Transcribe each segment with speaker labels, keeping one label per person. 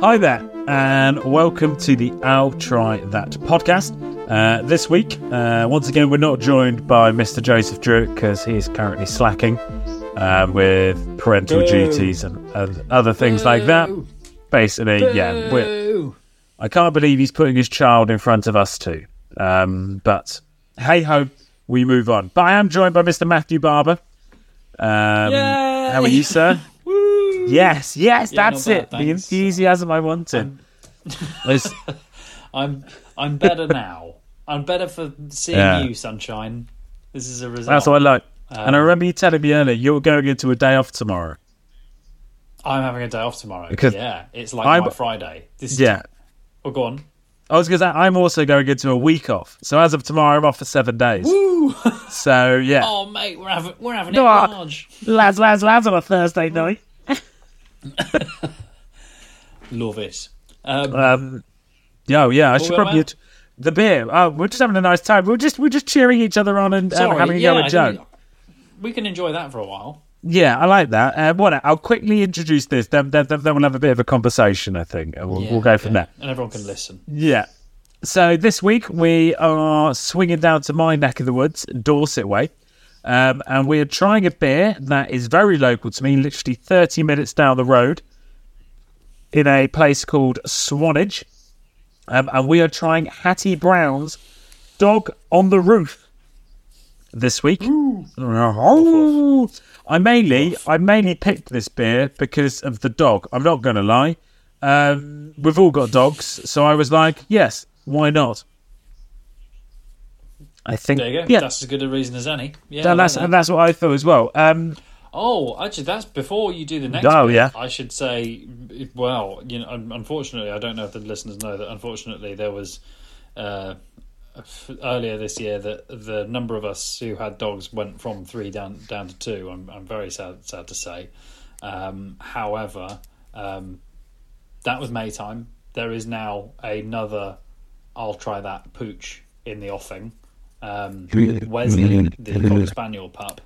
Speaker 1: Hi there, and welcome to the I'll Try That podcast. Uh, this week, uh, once again, we're not joined by Mr. Joseph Drew because he is currently slacking uh, with parental
Speaker 2: Boo.
Speaker 1: duties and, and other things like that.
Speaker 2: Boo.
Speaker 1: Basically, yeah, we're, I can't believe he's putting his child in front of us too. Um, but hey ho, we move on. But I am joined by Mr. Matthew Barber. Um, how are you, sir?
Speaker 2: Woo.
Speaker 1: Yes, yes,
Speaker 2: Yeah,
Speaker 1: that's
Speaker 2: bad,
Speaker 1: it. The enthusiasm I wanted. Let's-
Speaker 2: I'm I'm better now. I'm better for seeing
Speaker 1: Yeah.
Speaker 2: you, sunshine. This is a result.
Speaker 1: That's what I like. and I
Speaker 2: Um,
Speaker 1: remember you telling me earlier you're going into a day off tomorrow.
Speaker 2: I'm having a day off tomorrow.
Speaker 1: Because
Speaker 2: yeah, it's like
Speaker 1: I'm-
Speaker 2: my Friday. This is,
Speaker 1: Yeah.
Speaker 2: Oh, go on.
Speaker 1: I was going to say, I'm also going into a week off. So as of tomorrow, I'm off for seven days.
Speaker 2: Woo!
Speaker 1: So, yeah.
Speaker 2: oh, mate, we're having we're having it
Speaker 1: No, I-
Speaker 2: large.
Speaker 1: Lads, lads, lads on a Thursday night.
Speaker 2: Love it. Um,
Speaker 1: Um, yeah, yeah, I should probably.
Speaker 2: at?
Speaker 1: The beer. Oh, we're just having a nice time. We're just we're just cheering each other on and um, having a
Speaker 2: yeah,
Speaker 1: go at Joe.
Speaker 2: we can enjoy that for a while.
Speaker 1: Yeah, I like that. Uh, what? I'll quickly introduce this. Then, then, then we'll have a bit of a conversation. I think, we'll,
Speaker 2: Yeah,
Speaker 1: we'll go from
Speaker 2: yeah.
Speaker 1: there.
Speaker 2: and everyone can listen.
Speaker 1: Yeah. So this week we are swinging down to my neck of the woods, Dorset way, um, and we are trying a beer that is very local to me, literally 30 minutes down the road, in a place called Swanage, um, and we are trying Hattie Brown's Dog on the Roof this week. I mainly, I mainly picked this beer because of the dog. I'm not going to lie. Um, we've all got dogs, so I was like, yes, why not? I think,
Speaker 2: There you go.
Speaker 1: yeah,
Speaker 2: That's as good a reason as any. Yeah,
Speaker 1: and that's
Speaker 2: that.
Speaker 1: and that's what I thought as well. Um,
Speaker 2: Oh, actually, that's before you do the next.
Speaker 1: Oh,
Speaker 2: bit,
Speaker 1: yeah.
Speaker 2: I should say. Well, you know, unfortunately, I don't know if the listeners know that. Unfortunately, there was uh, earlier this year that the number of us who had dogs went from three down down to two. I'm I'm very sad sad to say. Um, however, um, that was May time. There is now another. I'll try that pooch in the offing. Um, Wesley, the Cocker Spaniel pup,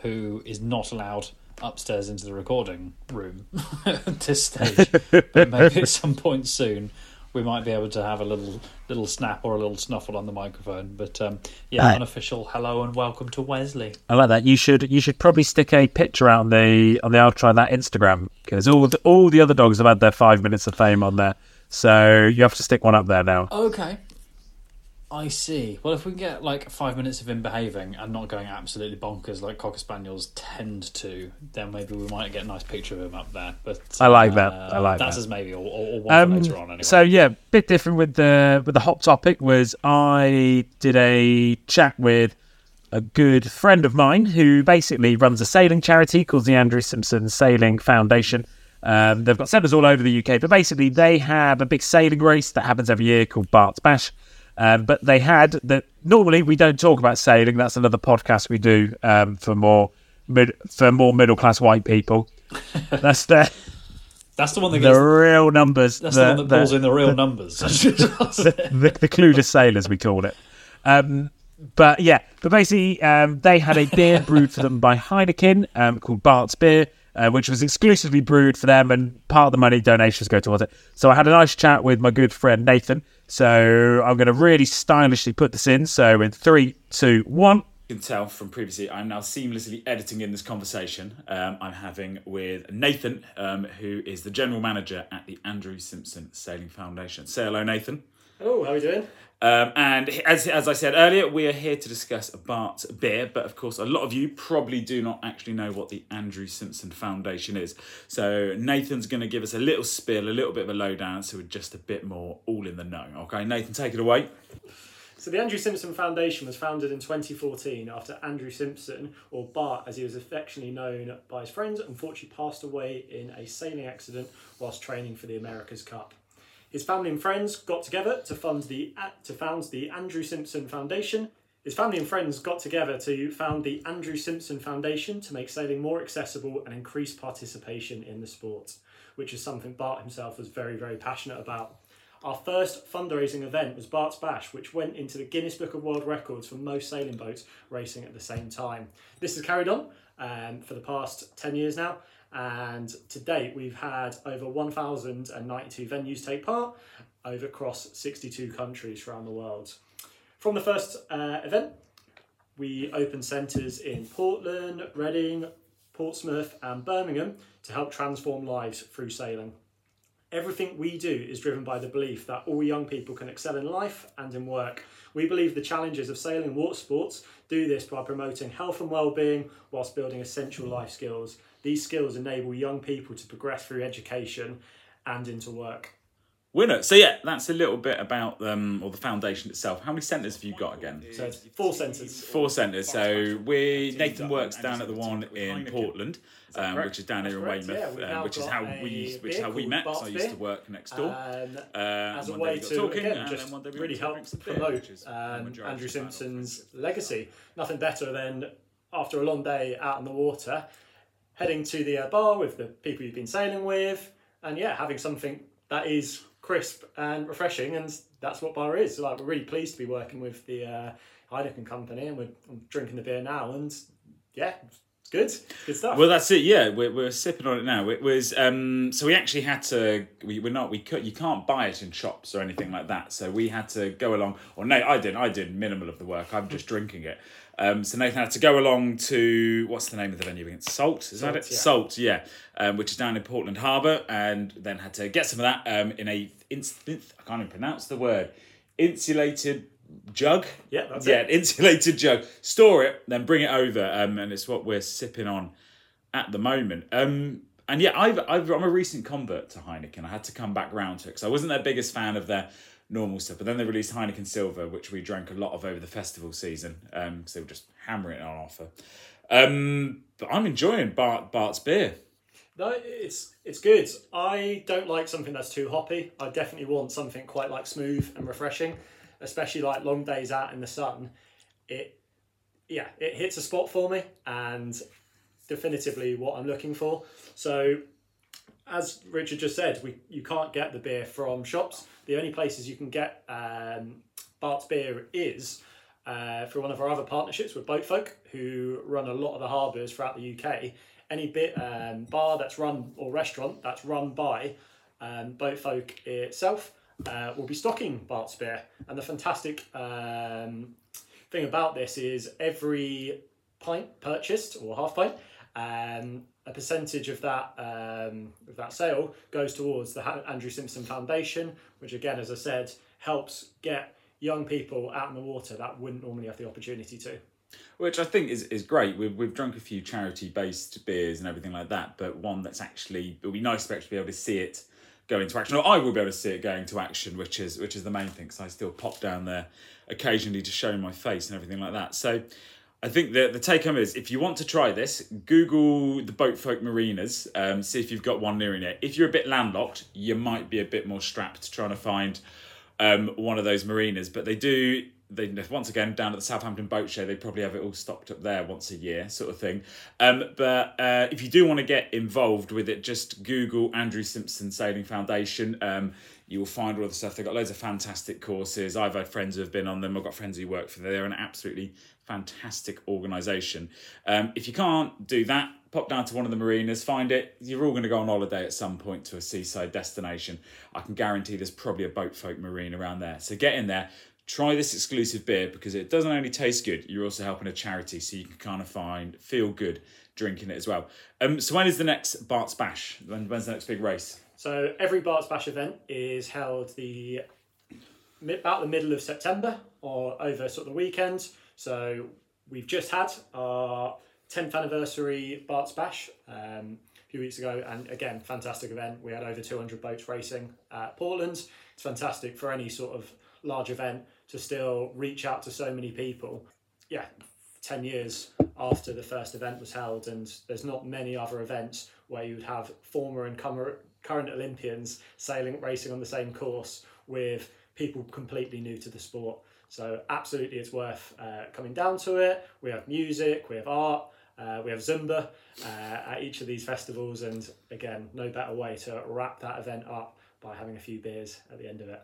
Speaker 2: who is not allowed upstairs into the recording room at this stage. but maybe at some point soon we might be able to have a little little snap or a little snuffle on the microphone. But um, yeah,
Speaker 1: Aye.
Speaker 2: unofficial hello and welcome to Wesley.
Speaker 1: I like that. You should you should probably stick a picture out on the on the I'll try that Instagram because all the, all the other dogs have had their five minutes of fame on there. So you have to stick one up there now.
Speaker 2: Okay. I see. Well, if we can get like five minutes of him behaving and not going absolutely bonkers like cocker spaniels tend to, then maybe we might get a nice picture of him up there. But
Speaker 1: I like that.
Speaker 2: uh,
Speaker 1: I like
Speaker 2: that's
Speaker 1: that.
Speaker 2: as maybe or, or, or one
Speaker 1: Um,
Speaker 2: later on anyway.
Speaker 1: So yeah, bit different with the with the Hop Topic was I did a chat with a good friend of mine who basically runs a sailing charity called the Andrew Simpson Sailing Foundation. Um, they've got centres all over the UK, but basically they have a big sailing race that happens every year called Bart's Bash. Um, but they had that. Normally we don't talk about sailing. That's another podcast we do um, for more mid, for more middle class white people. That's the
Speaker 2: that's the one that
Speaker 1: the
Speaker 2: gets,
Speaker 1: real numbers.
Speaker 2: that's the, one that pulls in the real numbers.
Speaker 1: the, the clueless sailors we called it. Um, but yeah, but basically um, they had a beer brewed for them by Heineken um, called Bart's Beer, uh, which was exclusively brewed for them, and part of the money donations go towards it. So I had a nice chat with my good friend Nathan. So I'm going to really stylishly put this in. So in three, two, one.
Speaker 3: You can tell from previously, I'm now seamlessly editing in this conversation um, I'm having with Nathan, um, who is the general manager at the Andrew Simpson Sailing Foundation. Say hello, Nathan.
Speaker 4: Oh, how are we doing?
Speaker 3: Um, and as, as I said earlier, we are here to discuss Bart's beer, but of course, a lot of you probably do not actually know what the Andrew Simpson Foundation is. So, Nathan's going to give us a little spill, a little bit of a lowdown, so we're just a bit more all in the know. Okay, Nathan, take it away.
Speaker 4: So, the Andrew Simpson Foundation was founded in 2014 after Andrew Simpson, or Bart as he was affectionately known by his friends, unfortunately passed away in a sailing accident whilst training for the America's Cup. His family and friends got together to fund the to found the Andrew Simpson Foundation. His family and friends got together to found the Andrew Simpson Foundation to make sailing more accessible and increase participation in the sport, which is something Bart himself was very, very passionate about. Our first fundraising event was Bart's Bash, which went into the Guinness Book of World Records for most sailing boats racing at the same time. This has carried on um, for the past 10 years now, And to date, we've had over 1,092 venues take part over across 62 countries around the world. From the first uh, event, we opened centres in Portland, Reading, Portsmouth, and Birmingham to help transform lives through sailing. Everything we do is driven by the belief that all young people can excel in life and in work. We believe the challenges of sailing water sports do this by promoting health and well-being whilst building essential life skills. These skills enable young people to progress through education and into work.
Speaker 3: Winner. So yeah, that's a little bit about um or the foundation itself. How many centres have you got again?
Speaker 4: So four centres.
Speaker 3: Four centres. So we Nathan works down at the one in Portland, um, which is down here in Weymouth,
Speaker 4: yeah.
Speaker 3: Um, which is how we which is how we met. So I used to work next door.
Speaker 4: Um,
Speaker 3: Uh,
Speaker 4: as a way to
Speaker 3: talking,
Speaker 4: again just
Speaker 3: then one day we
Speaker 4: really help promote
Speaker 3: which is the
Speaker 4: um, Andrew
Speaker 3: of my life.
Speaker 4: Simpson's legacy. Nothing better than after a long day out on the water, heading to the uh, bar with the people you've been sailing with, and yeah, having something that is crisp and refreshing, and that's what bar is. Like we're really pleased to be working with the uh, Heineken company, and we're I'm drinking the beer now, and yeah, good, it's good stuff.
Speaker 3: Well, that's it. Yeah, we're, we're sipping on it now. It was um, so we actually had to. We, we're not. We could. You can't buy it in shops or anything like that. So we had to go along. Or no, I didn't. I did minimal of the work. I'm just drinking it. Um, so Nathan had to go along to what's the name of the venue again? Salt. Is that it?
Speaker 4: Salt, yeah.
Speaker 3: Salt. Yeah. Um, which is down in Portland Harbour, and then had to get some of that um, in a instant. I can't even pronounce the word. Insulated jug.
Speaker 4: Yeah, that's
Speaker 3: yeah,
Speaker 4: it.
Speaker 3: insulated jug. Store it, then bring it over, um, and it's what we're sipping on at the moment. Um, and yeah, I've, I've, I'm a recent convert to Heineken. I had to come back round to it because I wasn't their biggest fan of their normal stuff. But then they released Heineken Silver, which we drank a lot of over the festival season. Um, so they were just hammering it on offer. Um, but I'm enjoying Bart Bart's beer.
Speaker 4: No, it's it's good. I don't like something that's too hoppy. I definitely want something quite like smooth and refreshing, especially like long days out in the sun. It yeah, it hits a spot for me and definitively what I'm looking for. So as Richard just said, we you can't get the beer from shops. The only places you can get um, Bart's beer is uh, through one of our other partnerships with Boatfolk, who run a lot of the harbours throughout the UK. Any bit um, bar that's run or restaurant that's run by um, Boatfolk itself uh, will be stocking Bart's beer. And the fantastic um, thing about this is every pint purchased or half pint, um, a percentage of that um, of that sale goes towards the Andrew Simpson Foundation, which again, as I said, helps get young people out in the water that wouldn't normally have the opportunity to.
Speaker 3: which I think is, is great. We've, we've drunk a few charity based beers and everything like that, but one that's actually it would be nice to actually be able to see it go into action. Or I will be able to see it going to action, which is which is the main thing. Because I still pop down there occasionally to show my face and everything like that. So I think the the take home is if you want to try this, Google the Boatfolk Marinas, um, see if you've got one near you. If you're a bit landlocked, you might be a bit more strapped trying to find um, one of those marinas, but they do. They once again down at the Southampton Boat Show. They probably have it all stocked up there once a year, sort of thing. Um, but uh, if you do want to get involved with it, just Google Andrew Simpson Sailing Foundation. Um, you will find all the stuff. They've got loads of fantastic courses. I've had friends who have been on them. I've got friends who work for them. They're an absolutely fantastic organisation. Um, if you can't do that, pop down to one of the marinas, find it. You're all going to go on holiday at some point to a seaside destination. I can guarantee there's probably a boatfolk marine around there. So get in there, try this exclusive beer because it doesn't only taste good, you're also helping a charity, so you can kind of find feel good drinking it as well. Um, so when is the next Bart's Bash? When, when's the next big race?
Speaker 4: So every Bart's Bash event is held the about the middle of September or over sort of the weekend. So we've just had our 10th anniversary Bart's Bash um, a few weeks ago, and again, fantastic event. We had over 200 boats racing at Portland. It's fantastic for any sort of large event to still reach out to so many people. Yeah, 10 years after the first event was held, and there's not many other events where you would have former and current Olympians sailing, racing on the same course with people completely new to the sport. So, absolutely, it's worth uh, coming down to it. We have music, we have art, uh, we have Zumba uh, at each of these festivals, and again, no better way to wrap that event up by having a few beers at the end of it.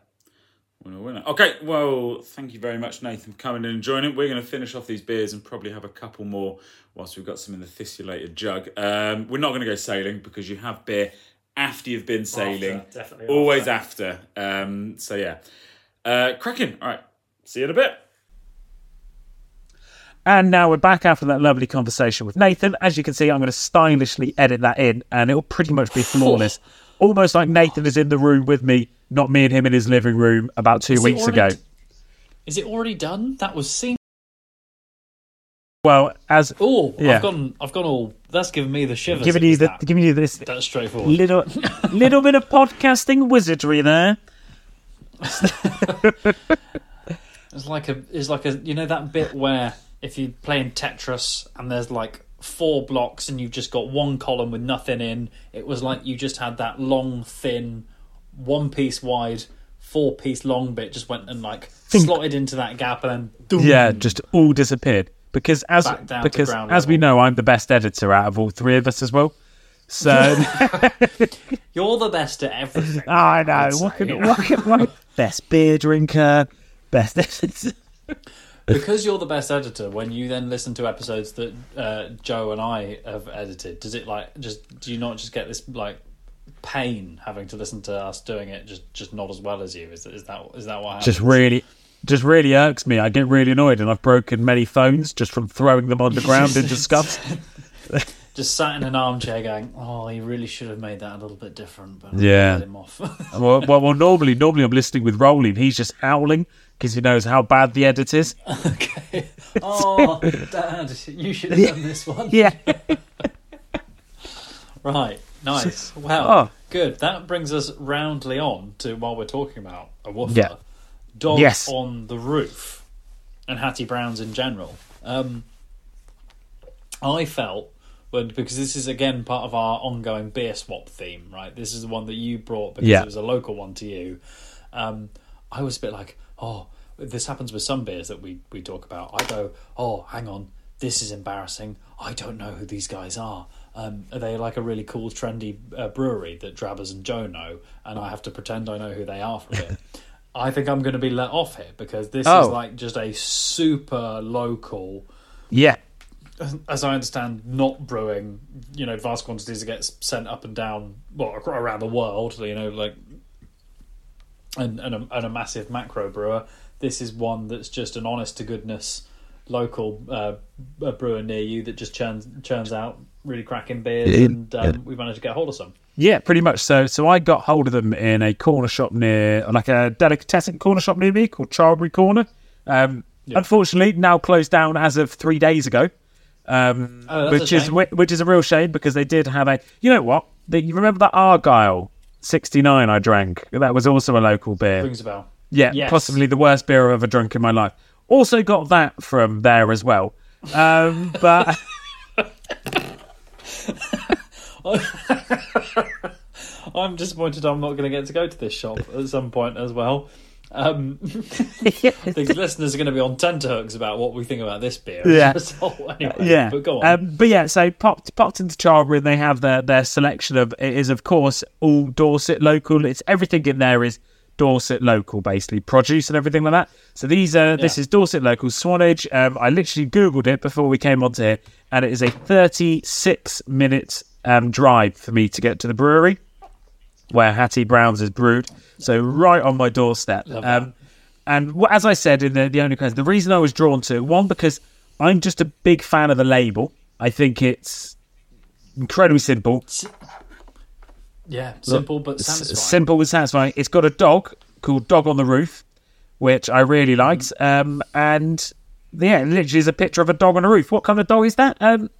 Speaker 3: Winner, winner. Okay, well, thank you very much, Nathan, for coming in and joining. We're going to finish off these beers and probably have a couple more whilst we've got some in the fistulated jug. Um, we're not going to go sailing because you have beer after you've been sailing.
Speaker 4: After, definitely
Speaker 3: Always after. Um, so, yeah. Uh, cracking. All right. See you in a bit.
Speaker 1: And now we're back after that lovely conversation with Nathan. As you can see, I'm going to stylishly edit that in, and it'll pretty much be flawless. Almost like Nathan is in the room with me, not me and him in his living room about two
Speaker 2: Is
Speaker 1: weeks
Speaker 2: already-
Speaker 1: ago.
Speaker 2: Is it already done? That was seen.
Speaker 1: Well, as
Speaker 2: Oh,
Speaker 1: Yeah.
Speaker 2: I've gone. I've gone all. That's given me the shivers.
Speaker 1: giving you the
Speaker 2: that,
Speaker 1: giving you this
Speaker 2: That's straightforward.
Speaker 1: little little bit of podcasting wizardry there.
Speaker 2: It's like a. It's like a. You know that bit where if you're playing Tetris and there's like four blocks and you've just got one column with nothing in. It was like you just had that long, thin, one piece wide, four piece long bit just went and like slotted into that gap and then. Doom.
Speaker 1: Yeah, just all disappeared because as
Speaker 2: Back down to
Speaker 1: because
Speaker 2: ground
Speaker 1: as we know, I'm the best editor out of all three of us as well. So
Speaker 2: You're the best at everything.
Speaker 1: Oh, I know
Speaker 2: I'd
Speaker 1: what can, what can, what, best beer drinker, best editor.
Speaker 2: Because you're the best editor when you then listen to episodes that uh, joe and i have edited does it like just do you not just get this like pain having to listen to us doing it just just not as well as you is, is that is that what happens
Speaker 1: just really just really irks me. I get really annoyed, and I've broken many phones just from throwing them on the ground in disgust.
Speaker 2: just sat in an armchair going oh he really should have made that a little bit different but
Speaker 1: Yeah.
Speaker 2: let him off
Speaker 1: well, well, well, normally, normally I'm listening with Rolling. He's just howling because he knows how bad the edit is.
Speaker 2: okay oh dad you should have done this one
Speaker 1: Yeah,
Speaker 2: right nice well
Speaker 1: Oh.
Speaker 2: good that brings us roundly on to while we're talking about a woofer
Speaker 1: Yeah.
Speaker 2: dogs
Speaker 1: Yes.
Speaker 2: on the roof and Hattie Browns in general. Um, I felt, when, because this is again part of our ongoing beer swap theme, right? This is the one that you brought because
Speaker 1: Yeah.
Speaker 2: it was a local one to you. Um, I was a bit like, oh, this happens with some beers that we, we talk about. I go, oh, hang on, this is embarrassing. I don't know who these guys are. Um, are they like a really cool, trendy uh, brewery that Drabbers and Joe know, and I have to pretend I know who they are for a bit? I think I'm going to be let off here because this is
Speaker 1: Oh.
Speaker 2: like just a super local,
Speaker 1: yeah,
Speaker 2: as I understand, not brewing. You know, vast quantities that gets sent up and down, well, around the world. You know, like, and and a, and a massive macro brewer. This is one that's just an honest to goodness local uh, a brewer near you that just churns churns out really cracking beers, and um, we managed to get hold of some.
Speaker 1: yeah, pretty much. So, so I got hold of them in a corner shop near, like a delicatessen corner shop near me called Charlbury Corner. Um, Unfortunately, now closed down as of three days ago. Um,
Speaker 2: Oh,
Speaker 1: which is which is a real shame because they did have a. You know what? The, you remember that Argyle sixty nine I drank? That was also a local beer.
Speaker 2: Rings a bell.
Speaker 1: Yeah,
Speaker 2: Yes.
Speaker 1: possibly the worst beer I've ever drunk in my life. Also got that from there as well. Um, but
Speaker 2: I'm disappointed I'm not going to get to go to this shop at some point as well. Um, the listeners are going to be on tenterhooks about what we think about this beer.
Speaker 1: Yeah.
Speaker 2: So, anyway,
Speaker 1: yeah,
Speaker 2: but go on.
Speaker 1: Um, but yeah, so popped popped into Charlbury and they have their their selection of it is of course all Dorset local. It's everything in there is Dorset local, basically produce and everything like that. So these are this is Dorset local Swanage. Um, I literally googled it before we came onto here, and it is a 36 minute um, drive for me to get to the brewery where Hattie Brown's is brewed. So right on my doorstep. Um, and as I said in the, the only question, the reason I was drawn to one because I'm just a big fan of the label. I think it's incredibly simple,
Speaker 2: yeah, simple but
Speaker 1: S- simple and satisfying. It's got a dog called Dog on the Roof, which I really liked. Um, and yeah, it literally is a picture of a dog on a roof. What kind of dog is that? Um,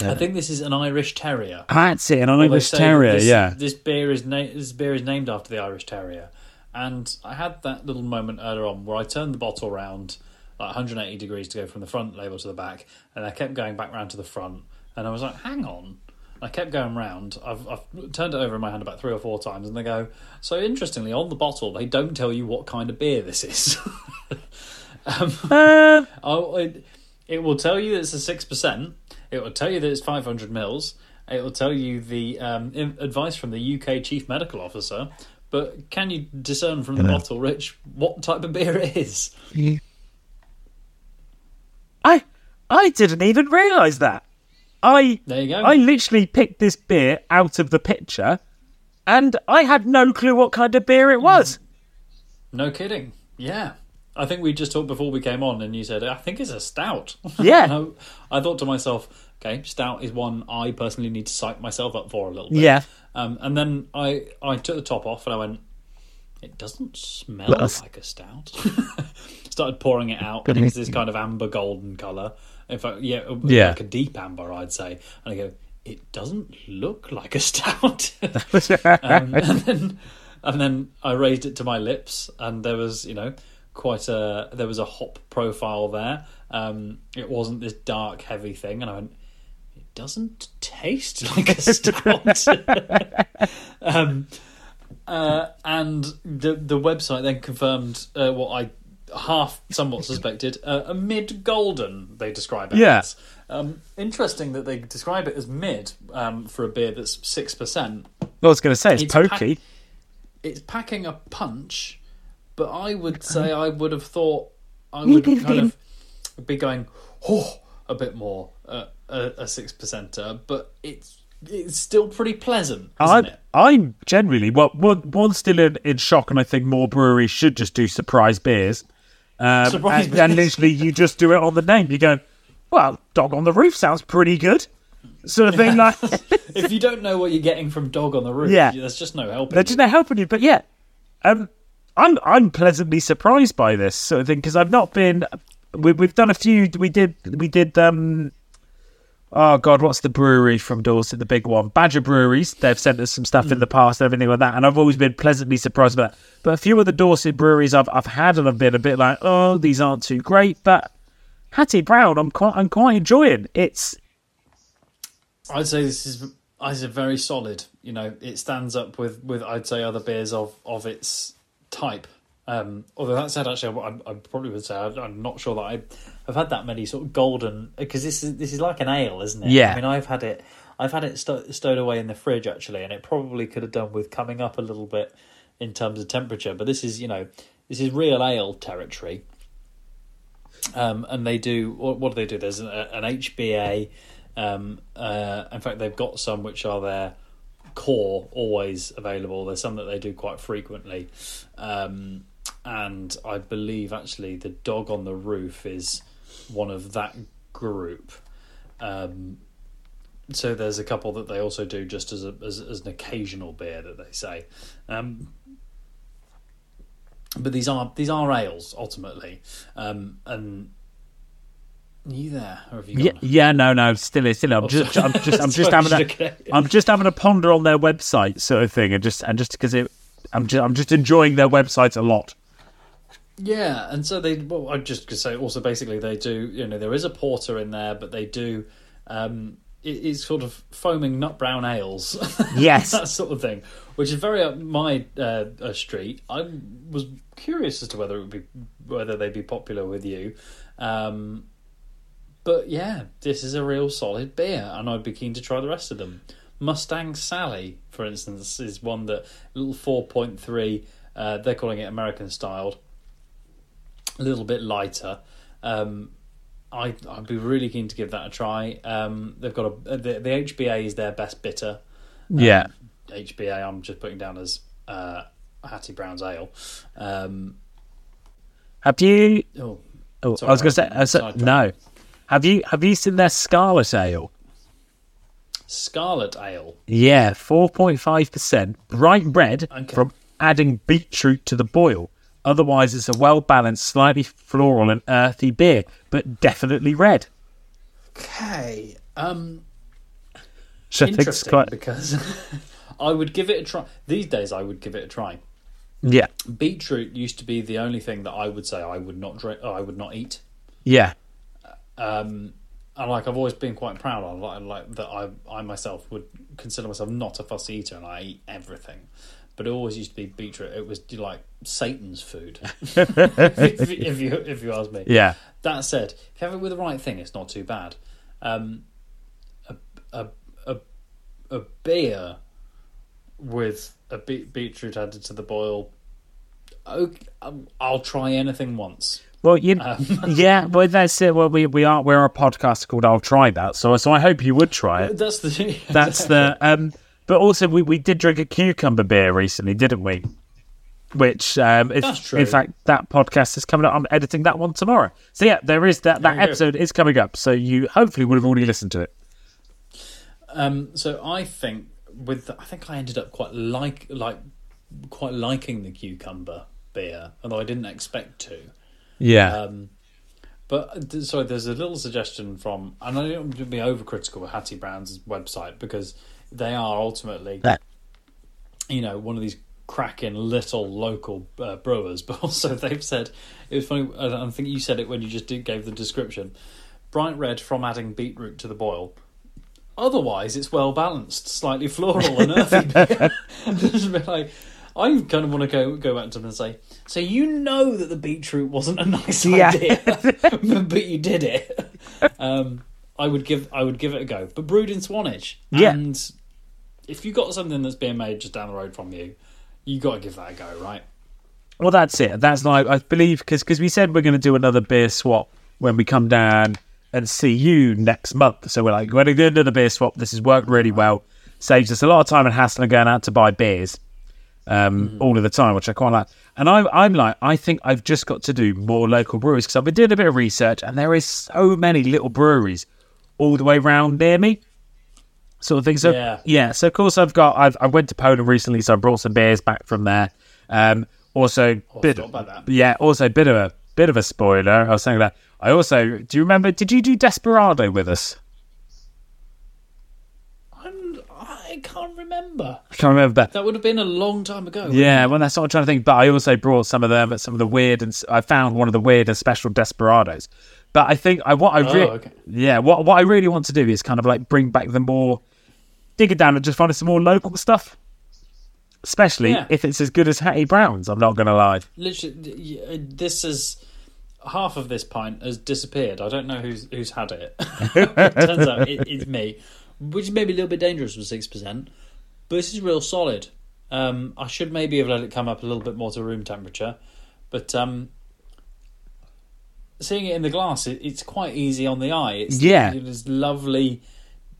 Speaker 2: I think this is an Irish Terrier.
Speaker 1: that's it, an Irish Terrier.
Speaker 2: This,
Speaker 1: yeah,
Speaker 2: this beer is na- this beer is named after the Irish Terrier, and I had that little moment earlier on where I turned the bottle around like 180 degrees to go from the front label to the back, and I kept going back round to the front, and I was like, "Hang on." I kept going round. I've, I've turned it over in my hand about three or four times, and they go. So interestingly, on the bottle, they don't tell you what kind of beer this is.
Speaker 1: uh,
Speaker 2: Oh, it, it will tell you that it's a six percent. It will tell you that it's five hundred mils. It will tell you the um, in- advice from the UK chief medical officer. But can you discern from the bottle, Rich, what type of beer it is?
Speaker 1: I I didn't even realise that. I
Speaker 2: There you go.
Speaker 1: I literally picked this beer out of the picture, and I had no clue what kind of beer it was.
Speaker 2: No kidding. Yeah. I think we just talked before we came on, and you said, I think it's a stout.
Speaker 1: Yeah.
Speaker 2: And I, I thought to myself, okay, stout is one I personally need to psych myself up for a little bit.
Speaker 1: Yeah.
Speaker 2: Um, and then I, I took the top off and I went, it doesn't smell like a stout. Started pouring it out, and it's this kind of amber golden colour. In fact, yeah,
Speaker 1: Yeah.
Speaker 2: like a deep amber, I'd say. And I go, it doesn't look like a stout. um, and then and then I raised it to my lips, and there was you know quite a there was a hop profile there. Um, it wasn't this dark heavy thing, and I went. It doesn't taste like a stout. um, uh, and the the website then confirmed uh, what I half somewhat suspected uh, a mid golden. They describe it.
Speaker 1: Yeah.
Speaker 2: as. Um, interesting that they describe it as mid um, for a beer that's six percent Well,
Speaker 1: I was going to say it's,
Speaker 2: It's
Speaker 1: pokey.
Speaker 2: it's packing a punch, but I would say I would have thought I would kind of be going oh a bit more uh, a, a six percenter, but it's it's still pretty pleasant, isn't
Speaker 1: I'm,
Speaker 2: it?
Speaker 1: I'm generally well, one, one still in, in shock, and I think more breweries should just do surprise beers. Um,
Speaker 2: Surprise
Speaker 1: and, and literally, you just do it on the name. You go, well, dog on the roof sounds pretty good, sort of thing. Like
Speaker 2: if you don't know what you're getting from Dog on the Roof,
Speaker 1: Yeah.
Speaker 2: there's just no helping.
Speaker 1: they're just not helping you. But yeah, um, I'm I'm pleasantly surprised by this sort of thing because I've not been. We, we've done a few. We did we did um. Oh God, what's the brewery from Dorset? The big one, Badger Breweries. They've sent us some stuff in the past, and everything like that, and I've always been pleasantly surprised by that. But a few of the Dorset breweries I've I've had, and I've been a bit like, oh, these aren't too great. But Hattie Brown, I'm quite I'm quite enjoying. It's
Speaker 2: I'd say this is I say very solid. You know, it stands up with with I'd say other beers of of its type. Um, although that said, actually, I, I probably would say I, I'm not sure that I have had that many sort of golden because this is this is like an ale, isn't it?
Speaker 1: Yeah.
Speaker 2: I mean, I've had it. I've had it sto- stowed away in the fridge actually, and it probably could have done with coming up a little bit in terms of temperature. But this is, you know, this is real ale territory. Um, and they do what, what do they do? There's an, an HBA. Um, uh, in fact, they've got some which are their core always available. There's some that they do quite frequently, um, and I believe actually the dog on the roof is one of that group. Um, so there's a couple that they also do just as a as, as an occasional beer that they say. Um, but these are these are ales ultimately, um, and you there or have you
Speaker 1: yeah,
Speaker 2: gone?
Speaker 1: yeah, no, no, still is, still. I'm
Speaker 2: Oh,
Speaker 1: just,
Speaker 2: sorry.
Speaker 1: I'm just, I'm just having a. I'm just having a ponder on their website, sort of thing, and just, and just because it, I'm just, I'm just enjoying their website a lot.
Speaker 2: Yeah, and so they. Well, I just could say also basically they do. You know, there is a porter in there, but they do. Um, it, it's sort of foaming nut brown ales.
Speaker 1: Yes.
Speaker 2: that sort of thing, which is very up my uh, uh, street. I was curious as to whether it would be whether they'd be popular with you. Um, but yeah, this is a real solid beer, and I'd be keen to try the rest of them. Mustang Sally, for instance, is one that little four point three. Uh, they're calling it American styled, a little bit lighter. Um, I I'd be really keen to give that a try. Um, they've got a the, the HBA is their best bitter.
Speaker 1: Yeah,
Speaker 2: HBA I'm just putting down as uh, Hattie Brown's ale. Um,
Speaker 1: have you?
Speaker 2: oh,
Speaker 1: Oh,
Speaker 2: Sorry,
Speaker 1: I was going to say, uh, no. Have you, have you seen their Scarlet Ale?
Speaker 2: Scarlet Ale.
Speaker 1: Yeah, four point five percent bright red
Speaker 2: Okay.
Speaker 1: from adding beetroot to the boil. Otherwise, it's a well balanced, slightly floral and earthy beer, but definitely red.
Speaker 2: Okay. Um,
Speaker 1: So
Speaker 2: interesting
Speaker 1: quite
Speaker 2: because I would give it a try. These days, I would give it a try.
Speaker 1: yeah,
Speaker 2: Beetroot used to be the only thing that I would say I would not drink. I would not eat.
Speaker 1: yeah,
Speaker 2: Um, and like I've always been quite proud of like, like that I I myself would consider myself not a fussy eater and I eat everything. But it always used to be beetroot. It was like Satan's food, if, if you if you ask me.
Speaker 1: yeah.
Speaker 2: That said, if you have it with the right thing, it's not too bad. Um, a, a, a, a beer with a beet, beetroot added to the boil. Okay, um, I'll try anything once.
Speaker 1: Well, you,
Speaker 2: Um,
Speaker 1: yeah, well, that's it. Well, we we are we're a podcast called "I'll Try That," so so I hope you would try it.
Speaker 2: That's the
Speaker 1: That's the um. But also, we, we did drink a cucumber beer recently, didn't we? Which, um, if,
Speaker 2: That's true.
Speaker 1: in fact, that podcast is coming up. I'm editing that one tomorrow. So yeah, there is that. That
Speaker 2: go.
Speaker 1: episode is coming up. So you hopefully would have already listened to it.
Speaker 2: Um, so I think with I think I ended up quite like like quite liking the cucumber beer, although I didn't expect to.
Speaker 1: Yeah.
Speaker 2: Um, but sorry, there's a little suggestion from, and I don't want to be overcritical with Hattie Brown's website because they are ultimately, you know, one of these cracking little local uh, brewers. But also they've said it was funny. I think you said it when you just did, gave the description. Bright red from adding beetroot to the boil. Otherwise, it's well balanced, slightly floral and earthy. Just a bit like, I kind of want to go go back to them and say, so you know that the beetroot wasn't a nice
Speaker 1: Yeah.
Speaker 2: idea, but you did it. Um, I would give I would give it a go, but brewed in Swanage.
Speaker 1: Yeah.
Speaker 2: And if you got something that's being made just down the road from you, you got to give that a go, right?
Speaker 1: Well, that's it. That's like I believe because because we said we're going to do another beer swap when we come down and see you next month. So we're like, we're going to do another beer swap. This has worked really well. Saves us a lot of time and hassle and going out to buy beers um, all of the time, which I quite like. And I'm, I'm like, I think I've just got to do more local breweries because I've been doing a bit of research and there is so many little breweries all the way around near me. Sort of thing. So
Speaker 2: Yeah.
Speaker 1: yeah. So of course I've got I've I went to Poland recently, so I brought some beers back from there. Um, also, bit,
Speaker 2: about that.
Speaker 1: yeah, also bit of a bit of a spoiler. I was saying that I also do you remember? Did you do Desperado with us?
Speaker 2: I'm, I can't remember.
Speaker 1: I can't remember. But
Speaker 2: That would have been a long time ago.
Speaker 1: yeah, well, that's what I'm trying to think. But I also brought some of them, some of the weird, and I found one of the weird and special Desperados. But I think I what I
Speaker 2: Oh,
Speaker 1: really,
Speaker 2: okay.
Speaker 1: yeah, what what I really want to do is kind of like bring back the more, dig it down and just find some more local stuff. Especially
Speaker 2: Yeah.
Speaker 1: if it's as good as Hattie Brown's. I'm not going to lie.
Speaker 2: Literally, uh, this is half of this pint has disappeared. I don't know who's who's had it. Turns out it, it's me, which is maybe a little bit dangerous with six percent, but this is real solid. Um, I should maybe have let it come up a little bit more to room temperature, but um, seeing it in the glass, it, it's quite easy on the eye. It's
Speaker 1: Yeah.
Speaker 2: it is lovely.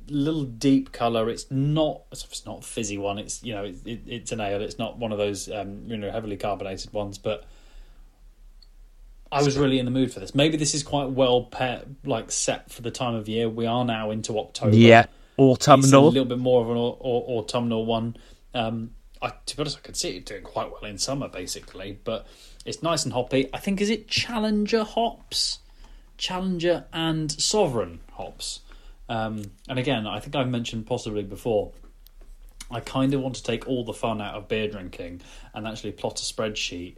Speaker 2: Little deep color. It's not. It's not a fizzy one. It's you know. It, it, it's an ale. It's not one of those um, you know heavily carbonated ones. But I was really in the mood for this. Maybe this is quite well pair, like set for the time of year. We are now into October.
Speaker 1: Yeah,
Speaker 2: it's a little bit more of an au- au- autumnal one. Um, I, to be honest, I could see it doing quite well in summer, basically. But it's nice and hoppy. I think is it Challenger hops, Challenger and Sovereign hops. Um, and again, I think I've mentioned possibly before. I kind of want to take all the fun out of beer drinking and actually plot a spreadsheet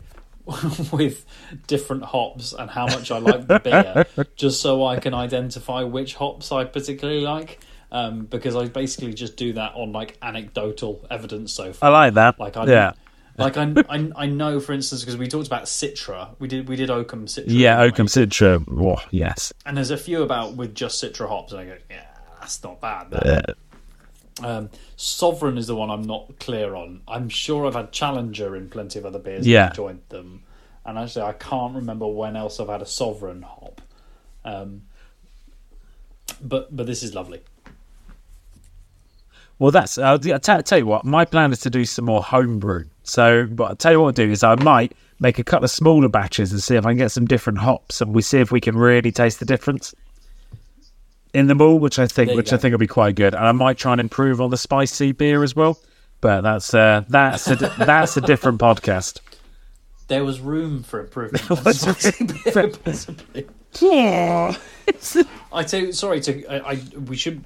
Speaker 2: with different hops and how much I like the beer, just so I can identify which hops I particularly like. Um, because I basically just do that on like anecdotal evidence so far.
Speaker 1: I like that.
Speaker 2: Like I,
Speaker 1: yeah,
Speaker 2: like I, I, I know, for instance, because we talked about Citra. We did we did Oakham Citra.
Speaker 1: yeah? Oakham Citra. Oh, yes.
Speaker 2: And there's a few about with just Citra hops, and I go, yeah, that's not bad. That. Um, Sovereign is the one I'm not clear on. I'm sure I've had Challenger in plenty of other beers.
Speaker 1: Yeah.
Speaker 2: Enjoyed them, and actually I can't remember when else I've had a Sovereign hop. Um, but but this is lovely.
Speaker 1: Well, that's. I'll, I'll tell, tell you what. My plan is to do some more homebrew. So, but I'll tell you what I'll do is I might make a couple of smaller batches and see if I can get some different hops, and we see if we can really taste the difference in them all, which I think, which I think will be quite good. And I might try and improve on the spicy beer as well. But that's uh, that's a, that's a different podcast.
Speaker 2: There was room for improvement. on spicy beer, possibly. I tell you, sorry to I, I we should.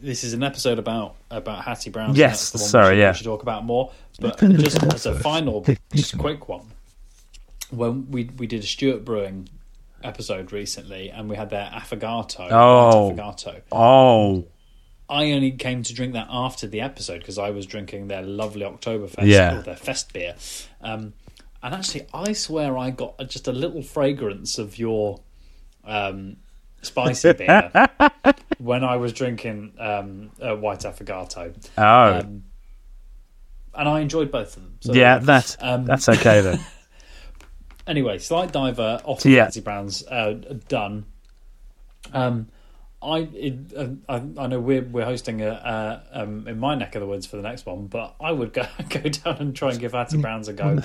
Speaker 2: This is an episode about about Hattie Brown.
Speaker 1: Yes,
Speaker 2: that's the one
Speaker 1: sorry,
Speaker 2: we should,
Speaker 1: yeah.
Speaker 2: we should talk about more. But just as a final, just a quick one. When we we did a Stuart Brewing episode recently, and we had their affogato.
Speaker 1: Oh.
Speaker 2: affogato.
Speaker 1: Oh,
Speaker 2: I only came to drink that after the episode because I was drinking their lovely Oktoberfest
Speaker 1: Yeah.
Speaker 2: or their fest beer. Um, and actually, I swear I got just a little fragrance of your um, spicy beer when I was drinking um, uh, White Affogato.
Speaker 1: oh,
Speaker 2: Um, and I enjoyed both of them. So
Speaker 1: yeah, that's
Speaker 2: Um,
Speaker 1: that's okay then.
Speaker 2: Anyway, slight diver off
Speaker 1: Yeah.
Speaker 2: the Fancy Browns uh, done. Um, I, it, uh, I I know we're we're hosting a uh, um in my neck of the woods for the next one, but I would go go down and try and give Hattie Browns a go.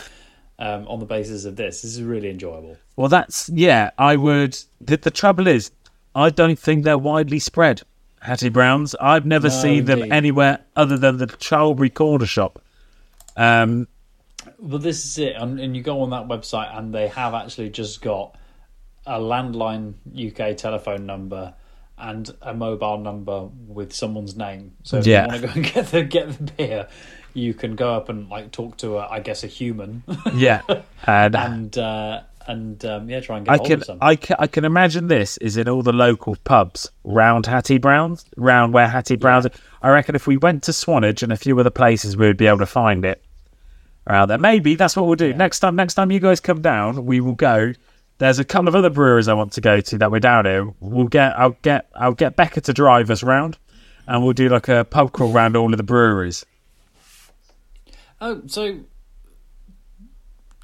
Speaker 2: Um, on the basis of this, this is really enjoyable.
Speaker 1: Well, that's yeah. I would. The, the trouble is, I don't think they're widely spread. Hattie Browns. I've never
Speaker 2: No,
Speaker 1: seen them anywhere other than the Charlbury Corner Shop. Um,
Speaker 2: Well, this is it, and, and you go on that website, and they have actually just got a landline UK telephone number and a mobile number with someone's name. So if
Speaker 1: Yeah.
Speaker 2: you want to go and get the get the beer, you can go up and like talk to a, I guess, a human,
Speaker 1: yeah, and,
Speaker 2: and uh, and um, yeah, try and get
Speaker 1: I
Speaker 2: hold
Speaker 1: can
Speaker 2: of some.
Speaker 1: I can I can imagine this is in all the local pubs round Hattie Browns, round where Hattie Browns. I reckon if we went to Swanage and a few other places, we would be able to find it around there. Maybe that's what we'll do next time. Next time you guys come down, we will go. There's a couple of other breweries I want to go to that we're down here. We'll get I'll get I'll get Becca to drive us round, and we'll do like a pub crawl round all of the breweries.
Speaker 2: Oh, so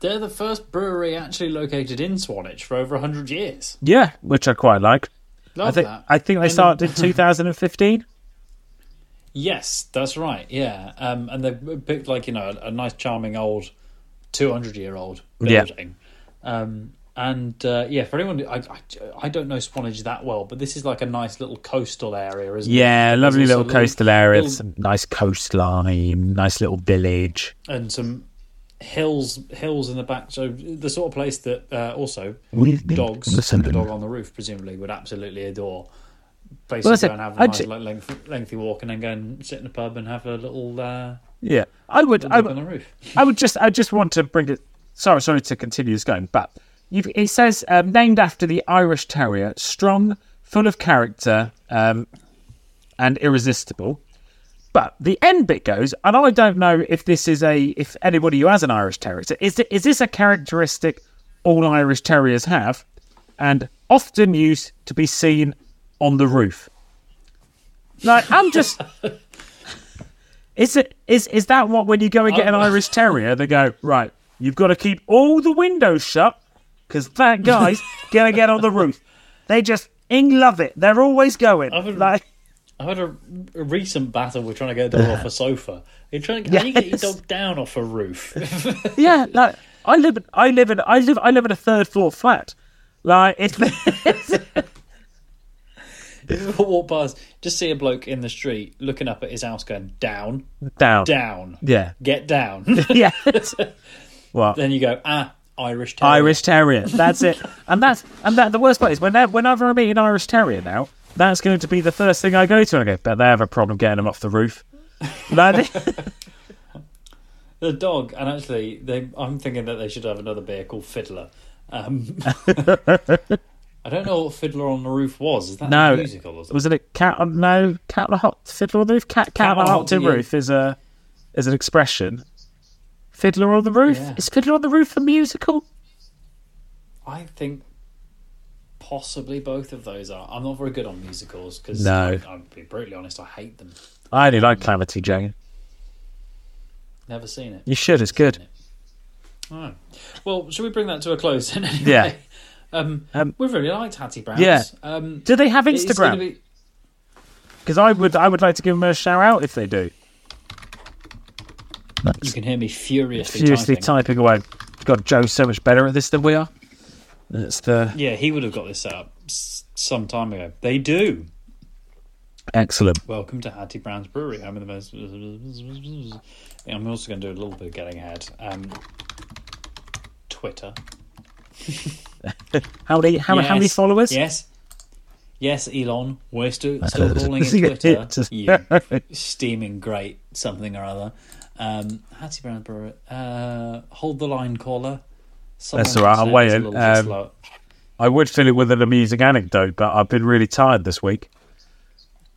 Speaker 2: they're the first brewery actually located in Swanage for over hundred years.
Speaker 1: Yeah, which I quite like.
Speaker 2: Love
Speaker 1: I think
Speaker 2: that.
Speaker 1: I think they
Speaker 2: And-
Speaker 1: started in 2015.
Speaker 2: Yes, that's right. Yeah, um, and they've picked like you know a, a nice, charming old, two hundred year old
Speaker 1: Yeah.
Speaker 2: building. Um, and uh, yeah, for anyone, I, I I don't know Swanage that well, but this is like a nice little coastal area, isn't it?
Speaker 1: Yeah, lovely little coastal area,
Speaker 2: little-
Speaker 1: some nice coastline, nice little village.
Speaker 2: and some hills hills in the back. So the sort of place that uh, also dogs,
Speaker 1: Listen.
Speaker 2: the dog on the roof, presumably would absolutely adore.
Speaker 1: Well,
Speaker 2: Basically,
Speaker 1: that's
Speaker 2: go and have a nice, like, lengthy, lengthy walk, and then go and sit in a pub and have a little uh,
Speaker 1: Yeah, I would, I would,
Speaker 2: on the roof.
Speaker 1: I would just, I just want to bring it. Sorry, sorry to continue this going, but you've, it says um, named after the Irish Terrier, strong, full of character, um, and irresistible. But the end bit goes, and I don't know if this is a, if anybody who has an Irish Terrier, is is this a characteristic all Irish Terriers have, and often used to be seen on the roof. Like I'm just. Is it is is that what when you go and get an Irish Terrier they go right? You've got to keep all the windows shut because that guy's gonna get on the roof. They just ing love it. They're always going
Speaker 2: I would-
Speaker 1: like
Speaker 2: I had a, a recent battle with trying to get a dog off a sofa. You're trying to, how you get your dog down off a roof?
Speaker 1: yeah. Like I live in I live in I live I live in a third floor flat. Like it's, it's
Speaker 2: If walk past, just see a bloke in the street looking up at his house, going down,
Speaker 1: down.
Speaker 2: down,
Speaker 1: Yeah.
Speaker 2: get down.
Speaker 1: Yeah. what?
Speaker 2: then you go ah Irish terrier.
Speaker 1: Irish Terrier. That's it. And that's and that the worst part is whenever whenever I meet an Irish Terrier now, that's going to be the first thing I go to. And I go, but they have a problem getting them off the roof.
Speaker 2: The dog, and actually, they, I'm thinking that they should have another beer called Fiddler. Um, I don't know what Fiddler on the Roof was. Is that
Speaker 1: No.
Speaker 2: musical? Or something?
Speaker 1: was it a cat on no cat on a hot fiddler on the roof? Cat cat, on a hot tin
Speaker 2: yeah.
Speaker 1: roof is a is an expression. Fiddler on the roof
Speaker 2: Yeah.
Speaker 1: is Fiddler on the Roof a musical?
Speaker 2: I think possibly both of those are. I'm not very good on musicals because
Speaker 1: No.
Speaker 2: I'll be brutally honest, I hate them.
Speaker 1: I only like Calamity Jane.
Speaker 2: Never seen it.
Speaker 1: You should. It's good.
Speaker 2: Right. Well, should we bring that to a close then? Anyway?
Speaker 1: Yeah.
Speaker 2: Um,
Speaker 1: Um,
Speaker 2: we've really liked Hattie Brown.
Speaker 1: Yeah.
Speaker 2: Um,
Speaker 1: Do they have Instagram?
Speaker 2: be-
Speaker 1: Because I would I would like to give them a shout out if they do.
Speaker 2: You can hear me furiously,
Speaker 1: Furiously
Speaker 2: typing.
Speaker 1: typing away. God, Joe's so much better at this than we are. That's the
Speaker 2: Yeah, he would have got this set up some time ago. They do.
Speaker 1: excellent.
Speaker 2: Welcome to Hattie Brown's Brewery. I'm in the most. I'm also going to do a little bit of getting ahead. Um, Twitter.
Speaker 1: How many how, how many followers?
Speaker 2: Yes. Yes, Elon. We're still still calling it Twitter. You steaming great something or other. Um, Hattie Brown Brewery. Uh, hold the line, caller. Someone
Speaker 1: That's all right, I'll wait
Speaker 2: it's a
Speaker 1: in,
Speaker 2: little bit
Speaker 1: um. I would fill it with an amusing anecdote, but I've been really tired this week.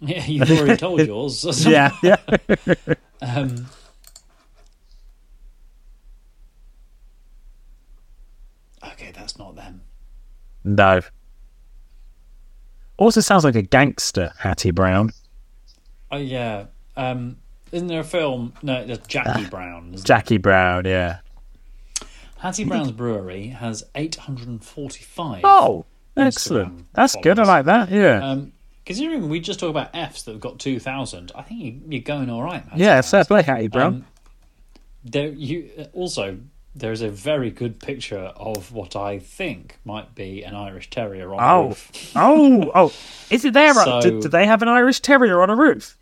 Speaker 2: Yeah, you've already told yours.
Speaker 1: Yeah, yeah.
Speaker 2: Um, okay, that's not them.
Speaker 1: No. Also sounds like a gangster, Hattie Brown.
Speaker 2: Oh yeah. Um, Isn't there a film? No, there's Jackie Brown. isn't
Speaker 1: Jackie Brown, yeah.
Speaker 2: Hattie Brown's Brewery has 845.
Speaker 1: Oh,
Speaker 2: Instagram
Speaker 1: excellent. That's good. I like that. Yeah.
Speaker 2: Um, considering we just talk about Fs that have got 2,000, I think you, you're going all right. Hattie
Speaker 1: yeah, fair play, Hattie Brown.
Speaker 2: Um, there, you also there's a very good picture of what I think might be an Irish Terrier on a
Speaker 1: oh,
Speaker 2: roof.
Speaker 1: oh, oh. Is it there?
Speaker 2: So-
Speaker 1: do, do they have an Irish Terrier on a roof?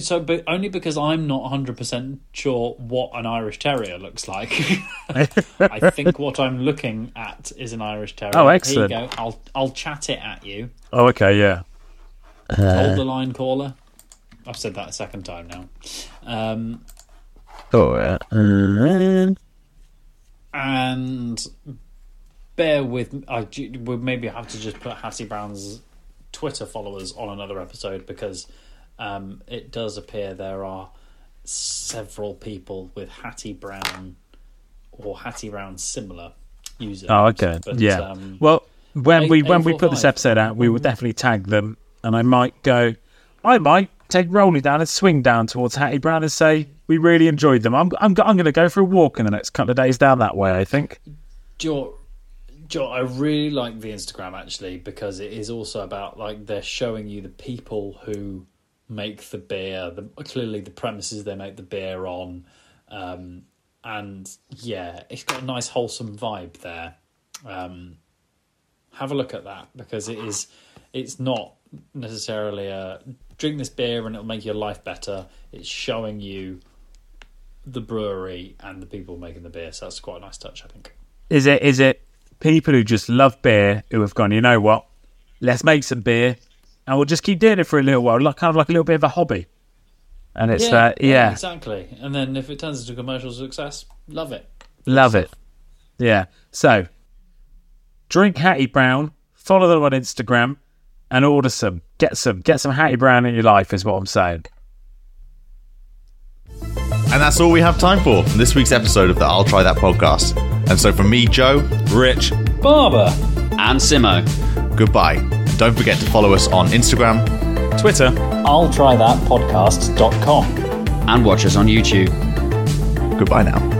Speaker 2: So, but only because I'm not 100 percent sure what an Irish Terrier looks like. I think what I'm looking at is an Irish Terrier.
Speaker 1: Oh, excellent.
Speaker 2: Here you go. I'll I'll chat it at you.
Speaker 1: Oh, okay, yeah.
Speaker 2: Hold the line, caller. I've said that a second time now. Um,
Speaker 1: Oh, yeah. Uh,
Speaker 2: and bear with I we maybe have to just put Hattie Brown's Twitter followers on another episode because um, it does appear there are several people with Hattie Brown or Hattie Brown similar users.
Speaker 1: Oh, okay.
Speaker 2: But,
Speaker 1: yeah.
Speaker 2: um,
Speaker 1: well, when
Speaker 2: eight-
Speaker 1: we when we put this episode out, we will definitely tag them, and I might go. I might take Rolly down and swing down towards Hattie Brown and say we really enjoyed them. I'm I'm I'm going to go for a walk in the next couple of days down that way. I think.
Speaker 2: Joe, Joe, I really like the Instagram actually because it is also about like they're showing you the people who make the beer, the clearly the premises they make the beer on, um, and yeah, it's got a nice wholesome vibe there. Um, have a look at that because it is, it's not necessarily a drink this beer and it'll make your life better. It's showing you the brewery and the people making the beer, so that's quite a nice touch, I think.
Speaker 1: Is it is it people who just love beer who have gone? You know what? Let's make some beer, and we'll just keep doing it for a little while, like kind of like a little bit of a hobby. And it's that, uh, yeah,
Speaker 2: exactly. And then if it turns into commercial success, love it.
Speaker 1: love it, yeah. So, drink Hattie Brown, follow them on Instagram, and order some. Get some, get some Hattie Brown in your life, is what I'm saying.
Speaker 5: And that's all we have time for from this week's episode of the I'll Try That podcast. And so from me, Joe, Rich,
Speaker 2: Barber.
Speaker 6: and Simo.
Speaker 5: goodbye. And don't forget to follow us on Instagram.
Speaker 1: Twitter.
Speaker 2: I'll try that podcast.com.
Speaker 6: And watch us on YouTube.
Speaker 5: Goodbye now.